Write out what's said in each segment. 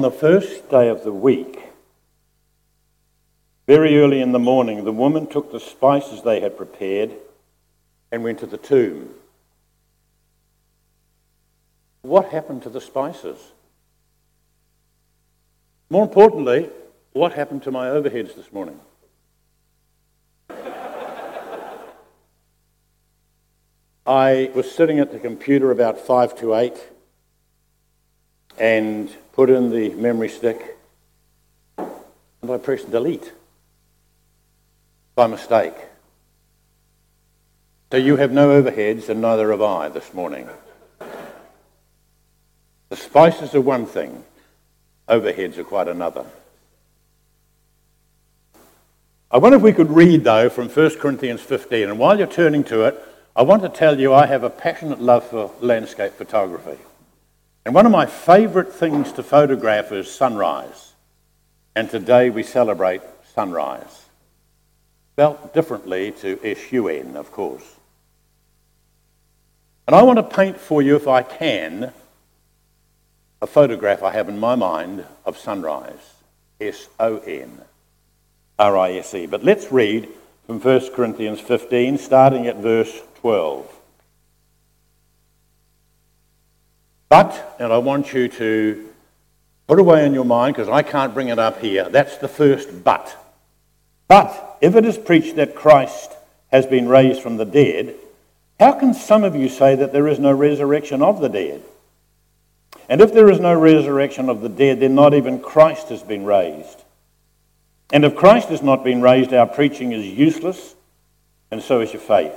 On the first day of the week, very early in the morning, the woman took the spices they had prepared and went to the tomb. What happened to the spices? More importantly, what happened to my overheads this morning? I was sitting at the computer about five to eight and put in the memory stick and I press delete by mistake. So you have no overheads and neither have I this morning. The spices are one thing, overheads are quite another. I wonder if we could read, though, from 1 Corinthians 15. And while you're turning to it, I want to tell you I have a passionate love for landscape photography. And one of my favourite things to photograph is sunrise. And today we celebrate sunrise. Spelt differently to S-U-N, of course. And I want to paint for you, if I can, a photograph I have in my mind of sunrise. S-O-N. R-I-S-E. But let's read from 1 Corinthians 15, starting at verse 12. But, and I want you to put away in your mind, because I can't bring it up here, that's the first but. But, if it is preached that Christ has been raised from the dead, how can some of you say that there is no resurrection of the dead? And if there is no resurrection of the dead, then not even Christ has been raised. And if Christ has not been raised, our preaching is useless, and so is your faith.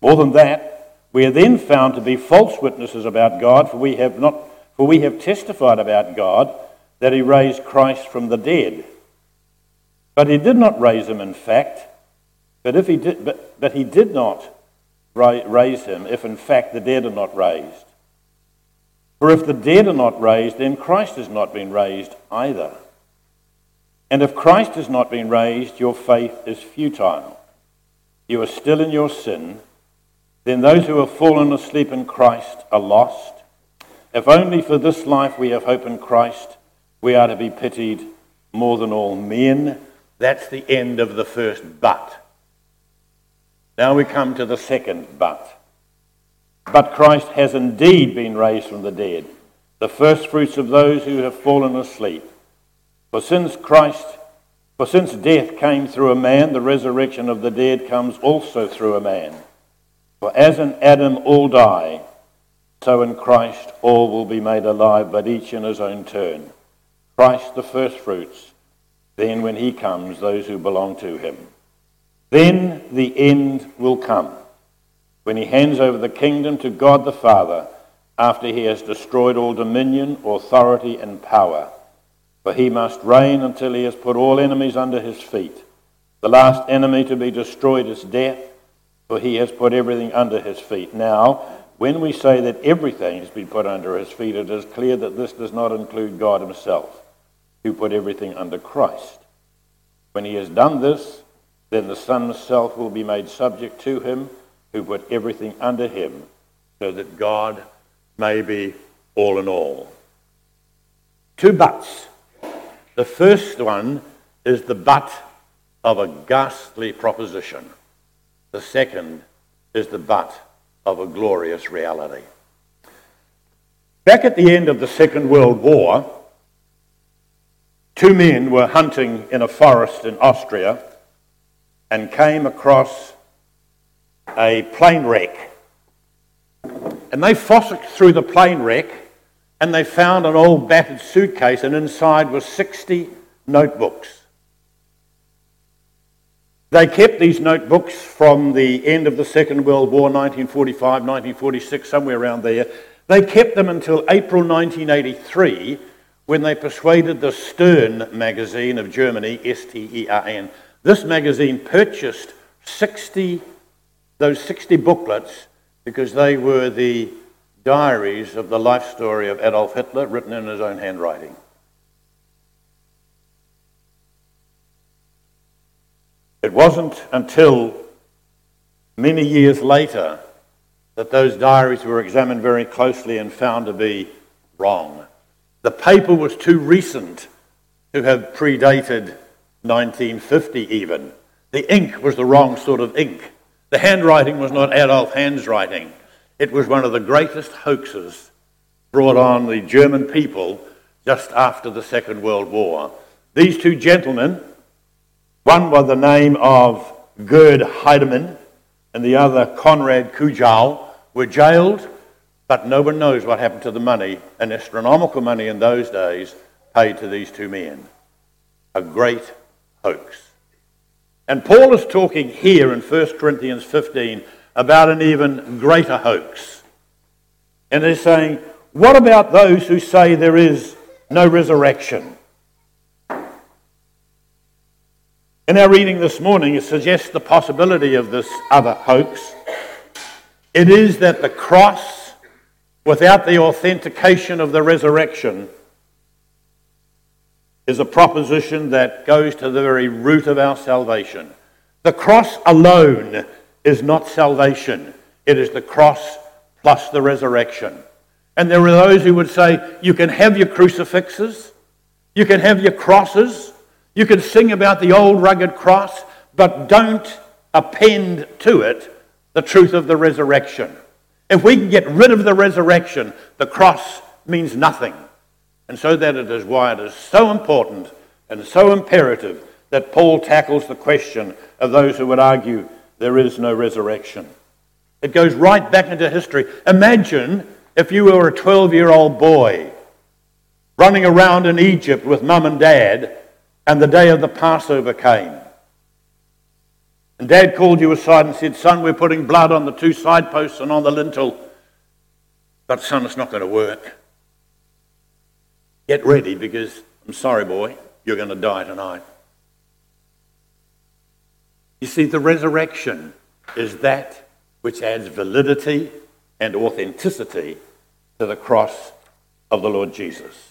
More than that, we are then found to be false witnesses about God, for we have not for we have testified about God that he raised Christ from the dead. But he did not raise him in fact, but if he did but, but he did not raise him if in fact the dead are not raised. For if the dead are not raised, then Christ has not been raised either. And if Christ has not been raised, your faith is futile. You are still in your sin. Then those who have fallen asleep in Christ are lost. If only for this life we have hope in Christ, we are to be pitied more than all men. That's the end of the first but. Now we come to the second but. But Christ has indeed been raised from the dead, the first fruits of those who have fallen asleep. For since Christ, for since death came through a man, the resurrection of the dead comes also through a man. For as in Adam all die, so in Christ all will be made alive, but each in his own turn. Christ the firstfruits, then when he comes, those who belong to him. Then the end will come, when he hands over the kingdom to God the Father, after he has destroyed all dominion, authority, and power for he must reign until he has put all enemies under his feet. The last enemy to be destroyed is death, for he has put everything under his feet. Now, when we say that everything has been put under his feet, it is clear that this does not include God himself, who put everything under Christ. When he has done this, then the Son himself will be made subject to him, who put everything under him, so that God may be all in all. Two buts. The first one is the butt of a ghastly proposition. The second is the butt of a glorious reality. Back at the end of the Second World War, two men were hunting in a forest in Austria and came across a plane wreck. And they fossicked through the plane wreck and they found an old battered suitcase, and inside was 60 notebooks. They kept these notebooks from the end of the Second World War, 1945, 1946, somewhere around there. They kept them until April 1983 when they persuaded the Stern magazine of Germany, S T E R N. This magazine purchased 60, those 60 booklets because they were the diaries of the life story of Adolf Hitler written in his own handwriting. It wasn't until many years later that those diaries were examined very closely and found to be wrong. The paper was too recent to have predated 1950 even. The ink was the wrong sort of ink. The handwriting was not Adolf handwriting. It was one of the greatest hoaxes brought on the German people just after the Second World War. These two gentlemen, one by the name of Gerd Heidemann and the other Konrad Kujau, were jailed, but no one knows what happened to the money, an astronomical money in those days, paid to these two men. A great hoax. And Paul is talking here in 1 Corinthians 15 about an even greater hoax. And he's saying, what about those who say there is no resurrection? In our reading this morning, it suggests the possibility of this other hoax. It is that the cross, without the authentication of the resurrection, is a proposition that goes to the very root of our salvation. The cross alone is not salvation, it is the cross plus the resurrection. And there are those who would say, you can have your crucifixes, you can have your crosses, you can sing about the old rugged cross, but don't append to it the truth of the resurrection. If we can get rid of the resurrection, the cross means nothing. And so that it is why it is so important and so imperative that Paul tackles the question of those who would argue there is no resurrection. It goes right back into history. Imagine if you were a 12 year old boy running around in Egypt with mum and dad, and the day of the Passover came. And dad called you aside and said, Son, we're putting blood on the two side posts and on the lintel. But, son, it's not going to work. Get ready because I'm sorry, boy, you're going to die tonight. You see, the resurrection is that which adds validity and authenticity to the cross of the Lord Jesus.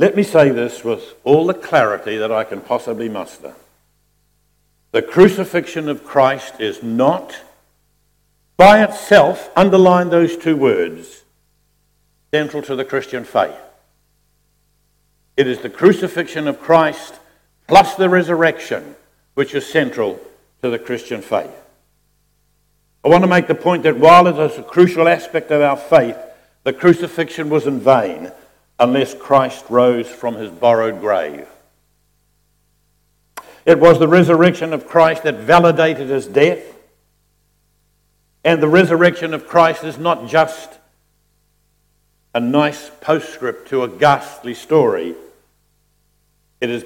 Let me say this with all the clarity that I can possibly muster. The crucifixion of Christ is not, by itself, underline those two words, central to the Christian faith. It is the crucifixion of Christ plus the resurrection which is central to the Christian faith. I want to make the point that while it is a crucial aspect of our faith, the crucifixion was in vain unless Christ rose from his borrowed grave. It was the resurrection of Christ that validated his death. And the resurrection of Christ is not just a nice postscript to a ghastly story. It is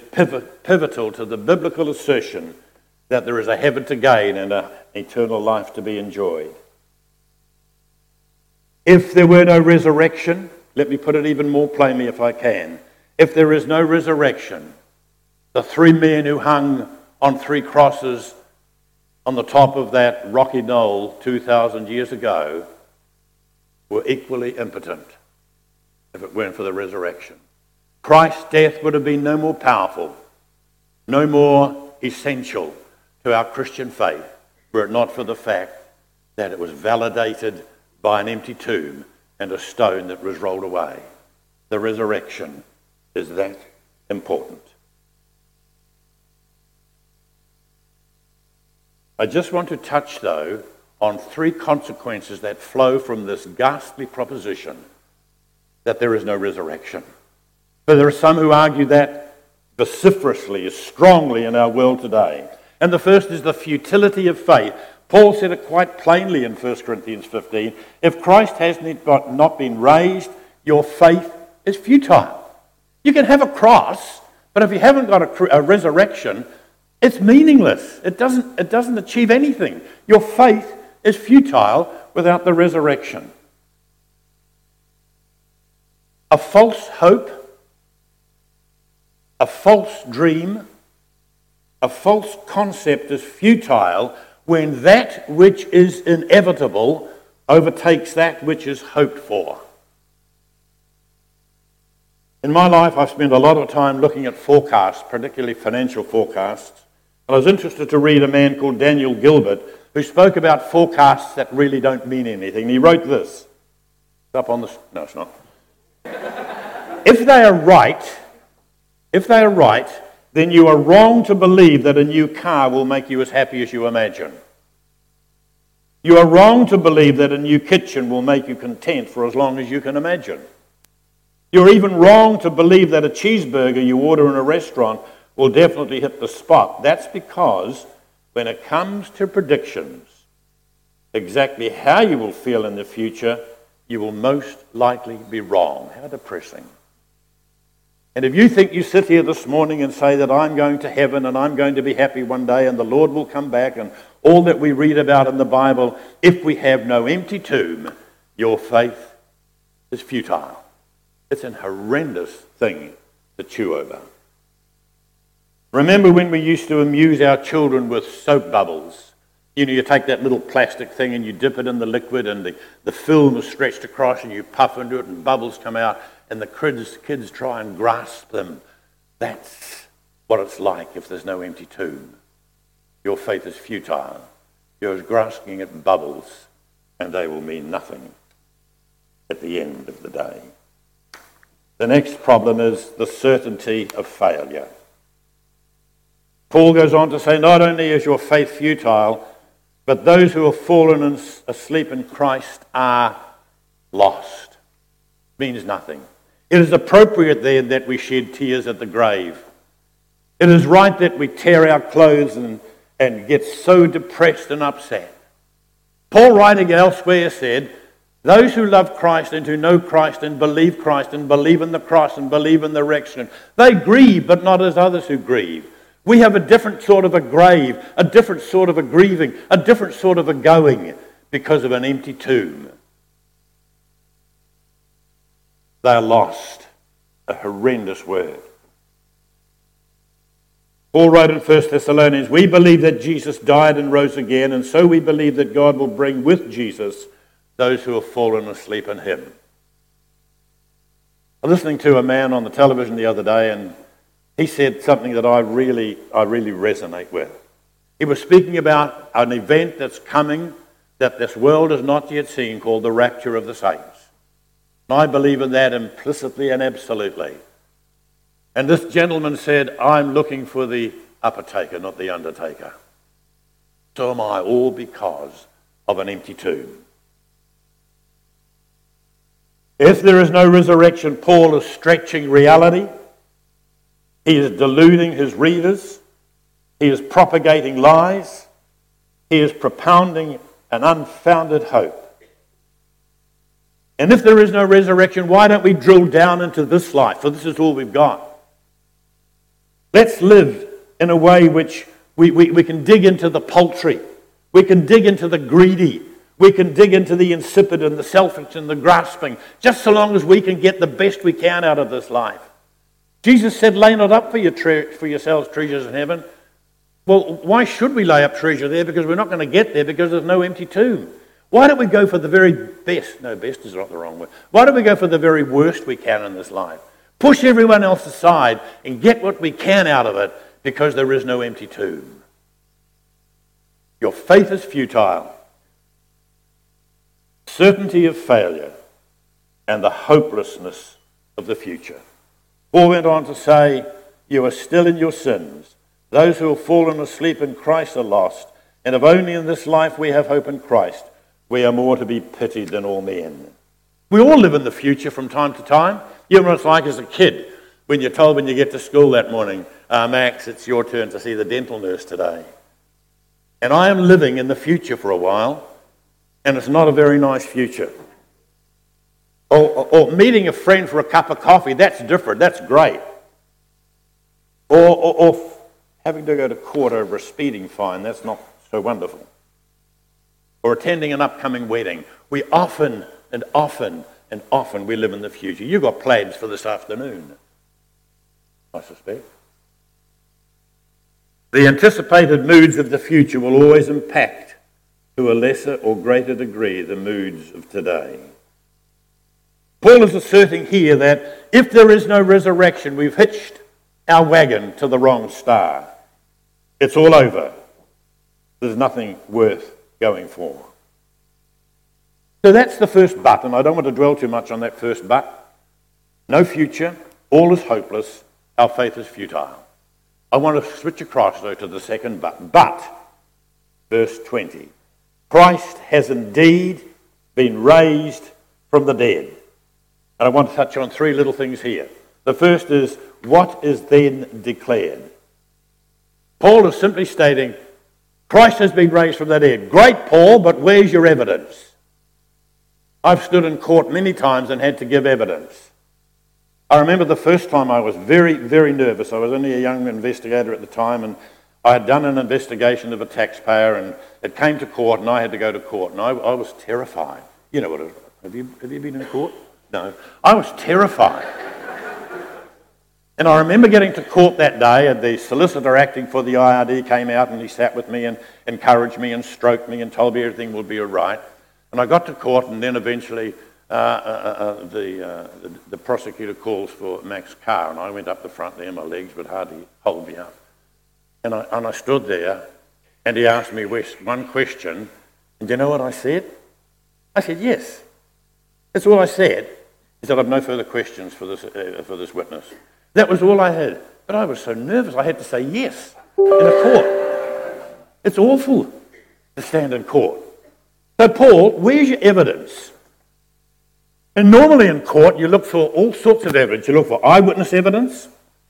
pivotal to the biblical assertion that there is a heaven to gain and an eternal life to be enjoyed. If there were no resurrection, let me put it even more plainly if I can. If there is no resurrection, the three men who hung on three crosses on the top of that rocky knoll 2,000 years ago were equally impotent if it weren't for the resurrection. Christ's death would have been no more powerful, no more essential to our Christian faith were it not for the fact that it was validated by an empty tomb and a stone that was rolled away. The resurrection is that important. I just want to touch, though, on three consequences that flow from this ghastly proposition that there is no resurrection. But there are some who argue that vociferously, strongly in our world today. And the first is the futility of faith. Paul said it quite plainly in 1 Corinthians 15 if Christ has not been raised, your faith is futile. You can have a cross, but if you haven't got a, a resurrection, it's meaningless. It doesn't, it doesn't achieve anything. Your faith is futile without the resurrection. A false hope a false dream, a false concept is futile when that which is inevitable overtakes that which is hoped for. In my life, I've spent a lot of time looking at forecasts, particularly financial forecasts. And I was interested to read a man called Daniel Gilbert who spoke about forecasts that really don't mean anything. He wrote this. It's up on the. No, it's not. if they are right, if they are right, then you are wrong to believe that a new car will make you as happy as you imagine. You are wrong to believe that a new kitchen will make you content for as long as you can imagine. You're even wrong to believe that a cheeseburger you order in a restaurant will definitely hit the spot. That's because when it comes to predictions, exactly how you will feel in the future, you will most likely be wrong. How depressing. And if you think you sit here this morning and say that I'm going to heaven and I'm going to be happy one day and the Lord will come back and all that we read about in the Bible, if we have no empty tomb, your faith is futile. It's an horrendous thing to chew over. Remember when we used to amuse our children with soap bubbles? You know, you take that little plastic thing and you dip it in the liquid and the, the film is stretched across and you puff into it and bubbles come out and the kids, kids try and grasp them. That's what it's like if there's no empty tomb. Your faith is futile. You're grasping at bubbles and they will mean nothing at the end of the day. The next problem is the certainty of failure. Paul goes on to say, not only is your faith futile, but those who have fallen asleep in Christ are lost. Means nothing. It is appropriate then that we shed tears at the grave. It is right that we tear our clothes and, and get so depressed and upset. Paul, writing elsewhere, said, Those who love Christ and who know Christ and believe Christ and believe in the cross and believe in the resurrection, they grieve, but not as others who grieve. We have a different sort of a grave, a different sort of a grieving, a different sort of a going because of an empty tomb. They are lost. A horrendous word. Paul wrote in 1 Thessalonians, We believe that Jesus died and rose again, and so we believe that God will bring with Jesus those who have fallen asleep in him. I was listening to a man on the television the other day, and he said something that I really, I really resonate with. He was speaking about an event that's coming that this world has not yet seen called the rapture of the saints. I believe in that implicitly and absolutely. And this gentleman said, I'm looking for the uppertaker, not the undertaker. So am I, all because of an empty tomb. If there is no resurrection, Paul is stretching reality. He is deluding his readers. He is propagating lies. He is propounding an unfounded hope. And if there is no resurrection, why don't we drill down into this life? For this is all we've got. Let's live in a way which we, we, we can dig into the paltry. We can dig into the greedy. We can dig into the insipid and the selfish and the grasping, just so long as we can get the best we can out of this life. Jesus said, Lay not up for, your tre- for yourselves treasures in heaven. Well, why should we lay up treasure there? Because we're not going to get there because there's no empty tomb. Why don't we go for the very best? No, best is not the wrong word. Why don't we go for the very worst we can in this life? Push everyone else aside and get what we can out of it because there is no empty tomb. Your faith is futile. Certainty of failure and the hopelessness of the future. Paul went on to say, You are still in your sins. Those who have fallen asleep in Christ are lost. And if only in this life we have hope in Christ, we are more to be pitied than all men. We all live in the future from time to time. You know what it's like as a kid when you're told when you get to school that morning, uh, Max, it's your turn to see the dental nurse today. And I am living in the future for a while, and it's not a very nice future. Or, or, or, meeting a friend for a cup of coffee, that's different, that's great. Or, or, or having to go to court over a speeding fine, that's not so wonderful. Or attending an upcoming wedding. We often and often and often we live in the future. You've got plans for this afternoon, I suspect. The anticipated moods of the future will always impact to a lesser or greater degree the moods of today. Paul is asserting here that if there is no resurrection, we've hitched our wagon to the wrong star. It's all over. There's nothing worth going for. So that's the first but, and I don't want to dwell too much on that first but. no future, all is hopeless, our faith is futile. I want to switch across though to the second but. But, verse 20, Christ has indeed been raised from the dead. And I want to touch on three little things here. The first is what is then declared? Paul is simply stating Christ has been raised from the dead. Great, Paul, but where's your evidence? I've stood in court many times and had to give evidence. I remember the first time I was very, very nervous. I was only a young investigator at the time, and I had done an investigation of a taxpayer, and it came to court, and I had to go to court, and I, I was terrified. You know what? Have you have you been in court? No, I was terrified. And I remember getting to court that day, and the solicitor acting for the IRD came out, and he sat with me and encouraged me and stroked me and told me everything would be all right. And I got to court, and then eventually uh, uh, uh, the, uh, the, the, prosecutor calls for Max Carr, and I went up the front there. My legs would hardly hold me up. And I, and I stood there, and he asked me one question. And do you know what I said? I said, yes. That's all I said. He said, I have no further questions for this, uh, for this witness. That was all I had. But I was so nervous, I had to say yes in a court. It's awful to stand in court. So, Paul, where's your evidence? And normally in court, you look for all sorts of evidence. You look for eyewitness evidence,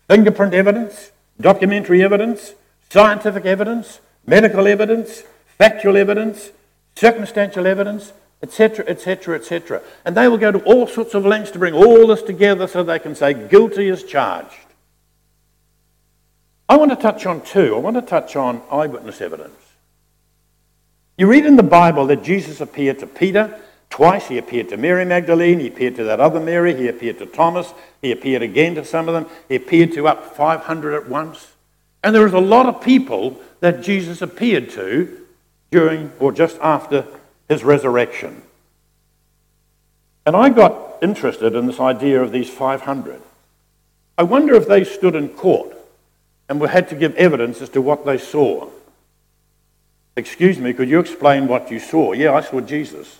fingerprint evidence, documentary evidence, scientific evidence, medical evidence, factual evidence, circumstantial evidence, etc., etc., etc. And they will go to all sorts of lengths to bring all this together so they can say guilty as charged. I want to touch on two. I want to touch on eyewitness evidence. You read in the Bible that Jesus appeared to Peter Twice he appeared to Mary Magdalene, he appeared to that other Mary, he appeared to Thomas, he appeared again to some of them, he appeared to up 500 at once. And there was a lot of people that Jesus appeared to during or just after his resurrection. And I got interested in this idea of these 500. I wonder if they stood in court and had to give evidence as to what they saw. Excuse me, could you explain what you saw? Yeah, I saw Jesus.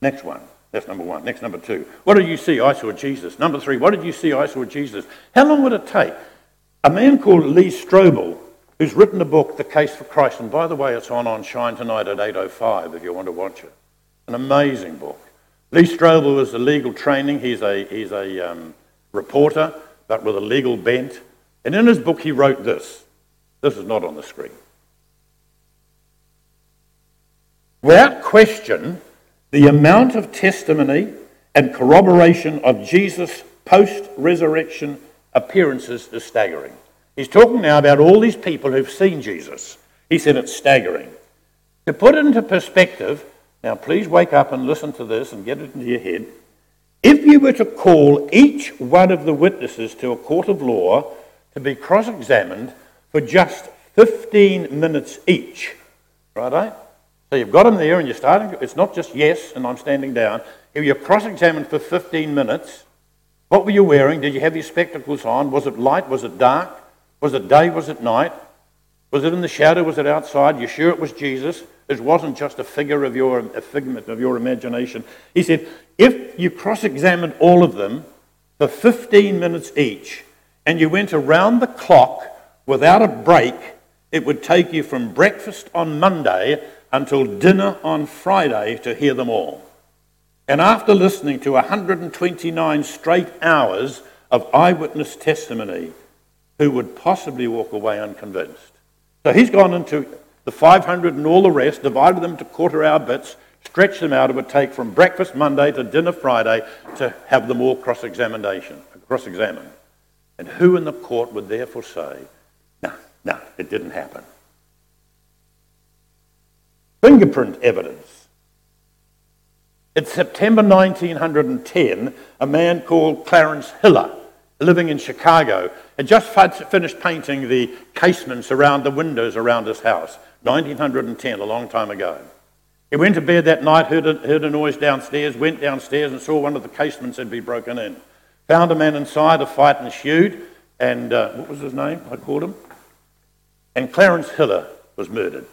Next one. That's number one. Next, number two. What did you see? I saw Jesus. Number three. What did you see? I saw Jesus. How long would it take? A man called Lee Strobel, who's written a book, The Case for Christ, and by the way, it's on on Shine tonight at 8.05 if you want to watch it. An amazing book. Lee Strobel was a legal training. He's a, he's a um, reporter, but with a legal bent. And in his book, he wrote this. This is not on the screen. Without question, the amount of testimony and corroboration of Jesus' post resurrection appearances is staggering. He's talking now about all these people who've seen Jesus. He said it's staggering. To put it into perspective, now please wake up and listen to this and get it into your head. If you were to call each one of the witnesses to a court of law to be cross examined for just 15 minutes each, right? Eh? So you've got them there and you're starting, it's not just yes and I'm standing down. If you're cross examined for 15 minutes, what were you wearing? Did you have your spectacles on? Was it light? Was it dark? Was it day? Was it night? Was it in the shadow? Was it outside? You sure it was Jesus? It wasn't just a figure of your a figment of your imagination. He said, if you cross-examined all of them for 15 minutes each, and you went around the clock without a break, it would take you from breakfast on Monday until dinner on Friday to hear them all. And after listening to 129 straight hours of eyewitness testimony, who would possibly walk away unconvinced? So he's gone into the 500 and all the rest, divided them to quarter hour bits, stretched them out. It would take from breakfast Monday to dinner Friday to have them all cross examination, cross examined. And who in the court would therefore say, no, no, it didn't happen? fingerprint evidence. In September 1910, a man called Clarence Hiller, living in Chicago, had just finished painting the casements around the windows around his house. 1910, a long time ago. He went to bed that night, heard a, heard a noise downstairs, went downstairs and saw one of the casements had been broken in. Found a man inside, a fight ensued, and uh, what was his name? I called him. And Clarence Hiller was murdered.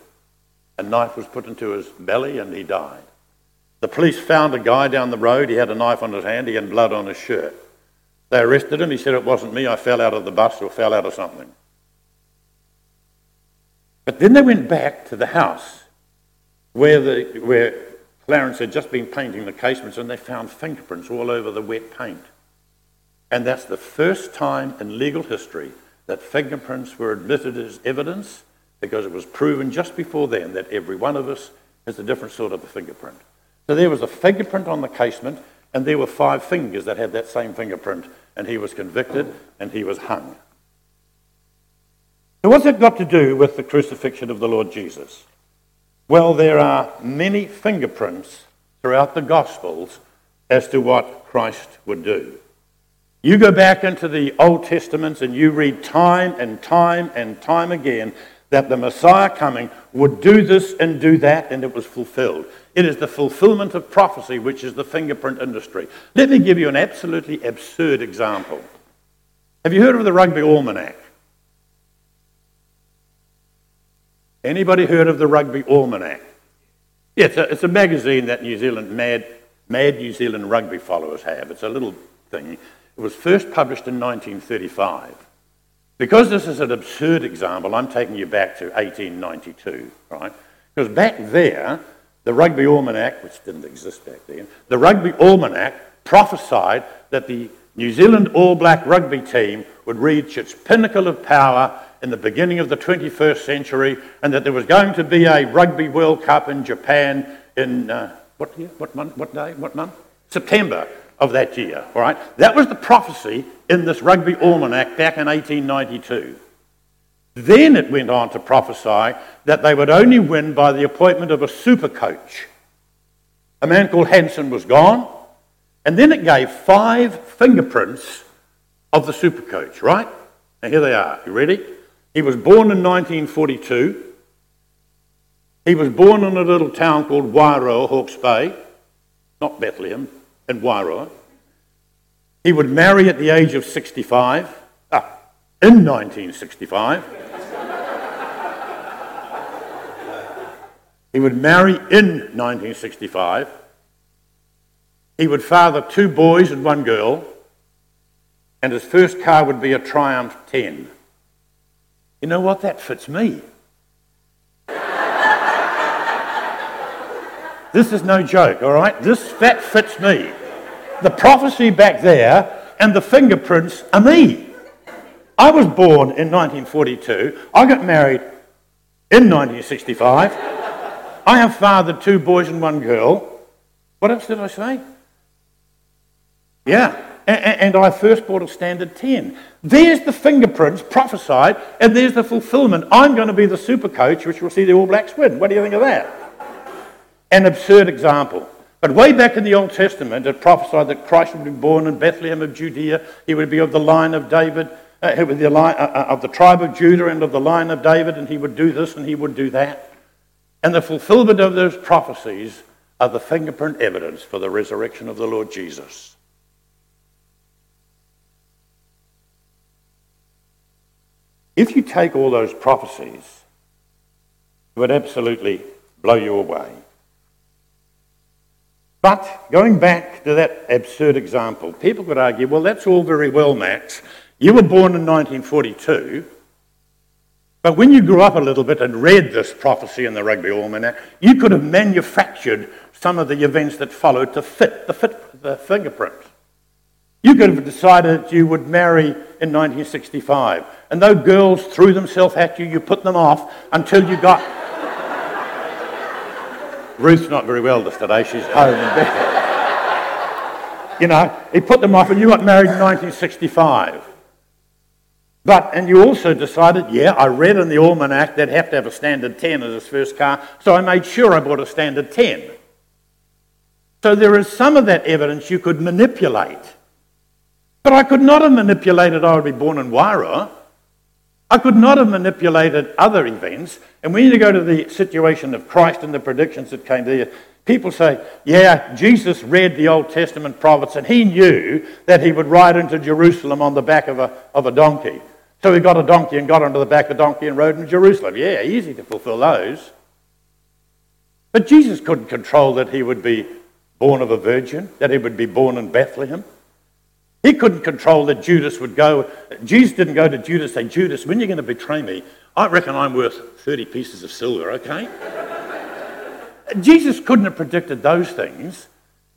A knife was put into his belly and he died. The police found a guy down the road. He had a knife on his hand. He had blood on his shirt. They arrested him. He said, It wasn't me. I fell out of the bus or fell out of something. But then they went back to the house where, the, where Clarence had just been painting the casements and they found fingerprints all over the wet paint. And that's the first time in legal history that fingerprints were admitted as evidence because it was proven just before then that every one of us has a different sort of a fingerprint. So there was a fingerprint on the casement, and there were five fingers that had that same fingerprint, and he was convicted and he was hung. So, what's it got to do with the crucifixion of the Lord Jesus? Well, there are many fingerprints throughout the Gospels as to what Christ would do. You go back into the Old Testaments and you read time and time and time again that the Messiah coming would do this and do that, and it was fulfilled. It is the fulfillment of prophecy, which is the fingerprint industry. Let me give you an absolutely absurd example. Have you heard of the Rugby Almanac? Anybody heard of the Rugby Almanac? Yeah, it's a, it's a magazine that New Zealand, mad, mad New Zealand rugby followers have. It's a little thing. It was first published in 1935. Because this is an absurd example, I'm taking you back to 1892, right? Because back there, the Rugby Almanac, which didn't exist back then, the Rugby Almanac prophesied that the New Zealand All Black rugby team would reach its pinnacle of power in the beginning of the 21st century and that there was going to be a Rugby World Cup in Japan in, uh, what year? What month? What day? What month? September of that year. All right, that was the prophecy in this Rugby Almanac back in 1892. Then it went on to prophesy that they would only win by the appointment of a super coach. A man called Hansen was gone, and then it gave five fingerprints of the super coach, right? Now here they are. You ready? He was born in 1942. He was born in a little town called Wairoa, Hawke's Bay, not Bethlehem, in Wairoa. He would marry at the age of 65, ah, in 1965. he would marry in 1965. He would father two boys and one girl, and his first car would be a Triumph 10. You know what? That fits me. this is no joke, all right? This that fits me the prophecy back there and the fingerprints are me. I was born in 1942. I got married in 1965. I have fathered two boys and one girl. What else did I say? Yeah. And I first bought a standard 10. There's the fingerprints prophesied, and there's the fulfillment. I'm going to be the super coach, which will see the All Blacks win. What do you think of that? An absurd example. But way back in the Old Testament, it prophesied that Christ would be born in Bethlehem of Judea. He would be of the line of David, uh, the line, uh, uh, of the tribe of Judah and of the line of David, and he would do this and he would do that. And the fulfillment of those prophecies are the fingerprint evidence for the resurrection of the Lord Jesus. If you take all those prophecies, it would absolutely blow you away. But going back to that absurd example, people could argue, well, that's all very well, Max. You were born in 1942, but when you grew up a little bit and read this prophecy in the Rugby Almanac, you could have manufactured some of the events that followed to fit the, fit, the fingerprint. You could have decided you would marry in 1965, and though girls threw themselves at you, you put them off until you got Ruth's not very well today. She's home in bed. you know, he put them off and you got married in 1965. But, and you also decided, yeah, I read in the almanac they'd have to have a standard 10 as his first car, so I made sure I bought a standard 10. So there is some of that evidence you could manipulate. But I could not have manipulated I would be born in Wairoa. I could not have manipulated other events. And when you go to the situation of Christ and the predictions that came there, people say, yeah, Jesus read the Old Testament prophets and he knew that he would ride into Jerusalem on the back of a, of a donkey. So he got a donkey and got onto the back of the donkey and rode into Jerusalem. Yeah, easy to fulfill those. But Jesus couldn't control that he would be born of a virgin, that he would be born in Bethlehem. He couldn't control that Judas would go. Jesus didn't go to Judas and say, Judas, when are you're going to betray me, I reckon I'm worth 30 pieces of silver, okay? Jesus couldn't have predicted those things.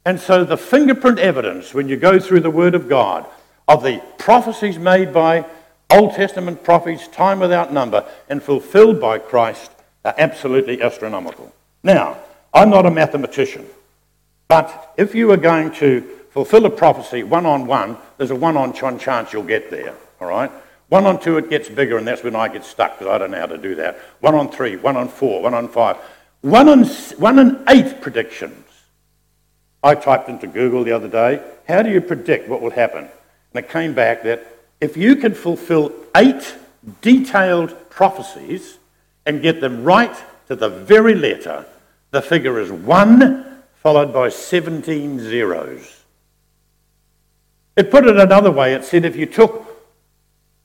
And so the fingerprint evidence, when you go through the Word of God, of the prophecies made by Old Testament prophets, time without number, and fulfilled by Christ, are absolutely astronomical. Now, I'm not a mathematician, but if you are going to fulfill a prophecy one on one, there's a one on one chance you'll get there, all right? One on two, it gets bigger, and that's when I get stuck because I don't know how to do that. One on three, one on four, one on five. One on, one on eight predictions. I typed into Google the other day, how do you predict what will happen? And it came back that if you can fulfill eight detailed prophecies and get them right to the very letter, the figure is one followed by 17 zeros. It put it another way. It said if you took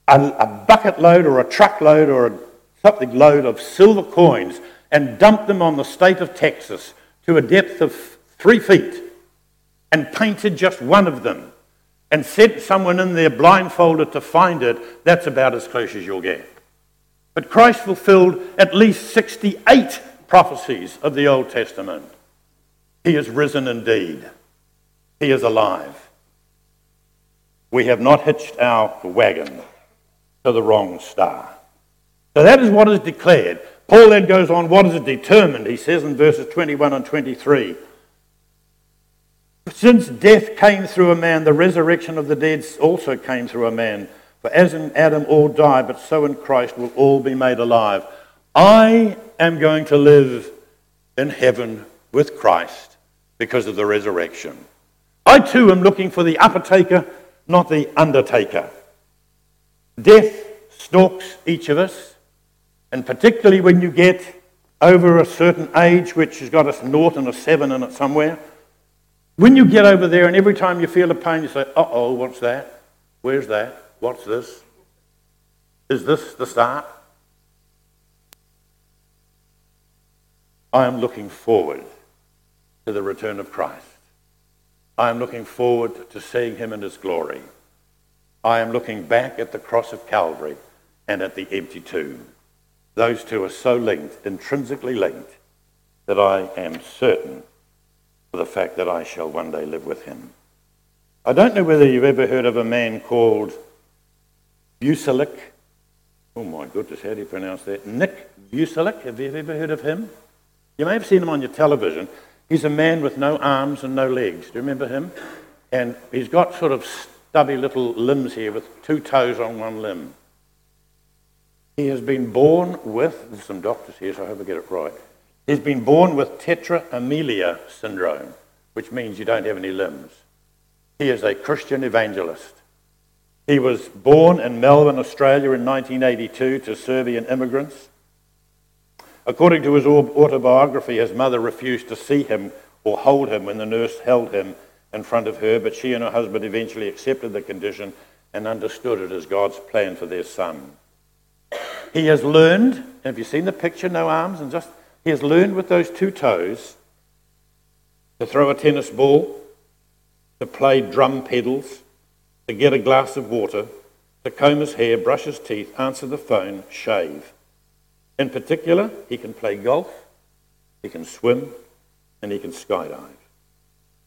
a, a bucket load or a truck load or a, something load of silver coins and dumped them on the state of Texas to a depth of three feet and painted just one of them and sent someone in there blindfolded to find it, that's about as close as you'll get. But Christ fulfilled at least 68 prophecies of the Old Testament. He is risen indeed. He is alive. We have not hitched our wagon to the wrong star. So that is what is declared. Paul then goes on, what is it determined? He says in verses 21 and 23 Since death came through a man, the resurrection of the dead also came through a man. For as in Adam all die, but so in Christ will all be made alive. I am going to live in heaven with Christ because of the resurrection. I too am looking for the upper taker, not the undertaker. Death stalks each of us, and particularly when you get over a certain age, which has got a naught and a seven in it somewhere, when you get over there and every time you feel a pain, you say, uh oh, what's that? Where's that? What's this? Is this the start? I am looking forward to the return of Christ. I am looking forward to seeing him in his glory. I am looking back at the cross of Calvary and at the empty tomb. Those two are so linked, intrinsically linked, that I am certain of the fact that I shall one day live with him. I don't know whether you've ever heard of a man called Vujicic. Oh my goodness, how do you pronounce that? Nick Vujicic. Have you ever heard of him? You may have seen him on your television. He's a man with no arms and no legs. Do you remember him? And he's got sort of stubby little limbs here with two toes on one limb. He has been born with, there's some doctors here, so I hope I get it right. He's been born with tetraamelia syndrome, which means you don't have any limbs. He is a Christian evangelist. He was born in Melbourne, Australia in 1982 to Serbian immigrants. According to his autobiography, his mother refused to see him or hold him when the nurse held him in front of her, but she and her husband eventually accepted the condition and understood it as God's plan for their son. He has learned, have you seen the picture, no arms, and just, he has learned with those two toes to throw a tennis ball, to play drum pedals, to get a glass of water, to comb his hair, brush his teeth, answer the phone, shave. In particular, he can play golf, he can swim, and he can skydive.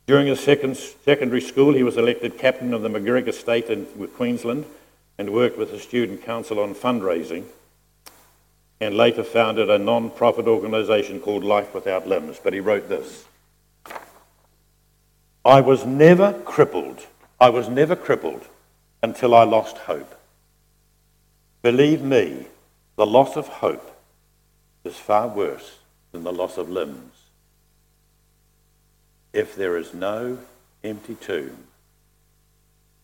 During his second, secondary school, he was elected captain of the MacGregor State in Queensland and worked with the Student Council on fundraising and later founded a non profit organisation called Life Without Limbs. But he wrote this I was never crippled. I was never crippled until I lost hope. Believe me, the loss of hope is far worse than the loss of limbs. If there is no empty tomb,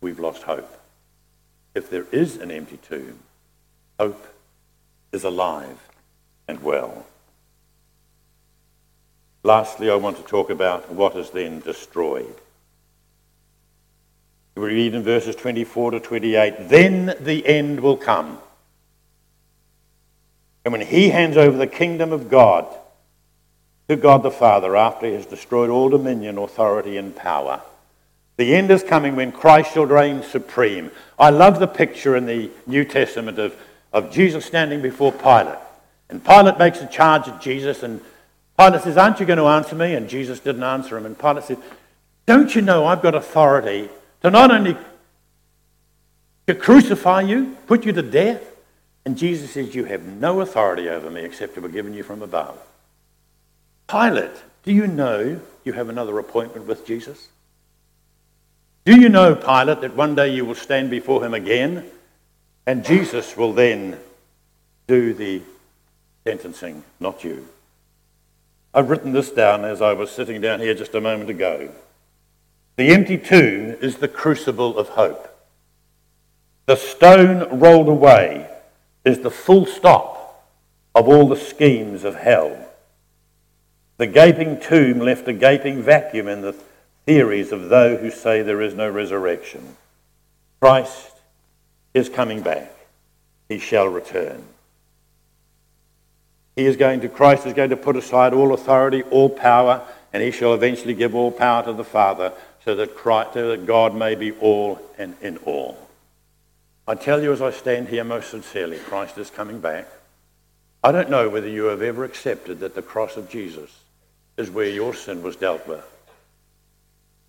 we've lost hope. If there is an empty tomb, hope is alive and well. Lastly, I want to talk about what is then destroyed. We read in verses 24 to 28 Then the end will come. And when he hands over the kingdom of God to God the Father after he has destroyed all dominion, authority, and power, The end is coming when Christ shall reign supreme. I love the picture in the New Testament of, of Jesus standing before Pilate. And Pilate makes a charge at Jesus, and Pilate says, Aren't you going to answer me? And Jesus didn't answer him. And Pilate said, Don't you know I've got authority to not only to crucify you, put you to death? And Jesus says, You have no authority over me except to be given you from above. Pilate, do you know you have another appointment with Jesus? Do you know, Pilate, that one day you will stand before him again and Jesus will then do the sentencing, not you? I've written this down as I was sitting down here just a moment ago. The empty tomb is the crucible of hope. The stone rolled away is the full stop of all the schemes of hell. The gaping tomb left a gaping vacuum in the theories of those who say there is no resurrection. Christ is coming back. He shall return. He is going to, Christ is going to put aside all authority, all power, and he shall eventually give all power to the Father so that, Christ, so that God may be all and in all. I tell you as I stand here most sincerely, Christ is coming back. I don't know whether you have ever accepted that the cross of Jesus is where your sin was dealt with.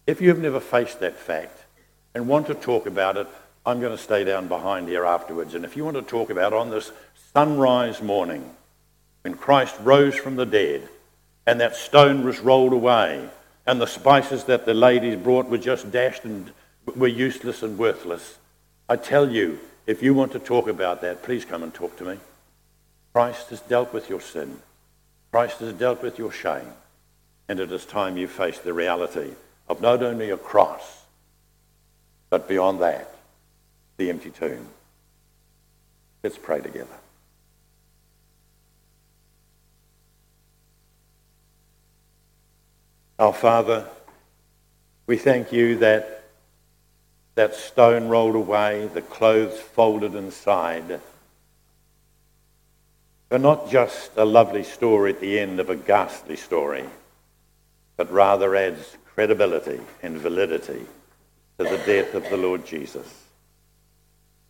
If you have never faced that fact and want to talk about it, I'm going to stay down behind here afterwards. And if you want to talk about on this sunrise morning, when Christ rose from the dead and that stone was rolled away and the spices that the ladies brought were just dashed and were useless and worthless, I tell you, if you want to talk about that, please come and talk to me. Christ has dealt with your sin. Christ has dealt with your shame. And it is time you face the reality of not only a cross, but beyond that, the empty tomb. Let's pray together. Our Father, we thank you that that stone rolled away, the clothes folded inside, are not just a lovely story at the end of a ghastly story but rather adds credibility and validity to the death of the Lord Jesus.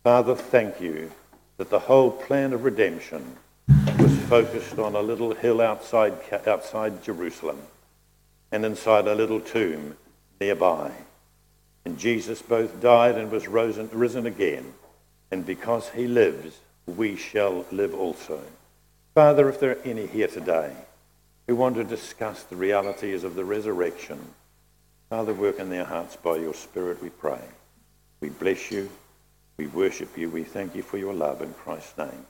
Father, thank you that the whole plan of redemption was focused on a little hill outside, outside Jerusalem and inside a little tomb nearby. And Jesus both died and was risen, risen again. And because he lives, we shall live also. Father, if there are any here today who want to discuss the realities of the resurrection. Father, work in their hearts by your Spirit, we pray. We bless you. We worship you. We thank you for your love in Christ's name.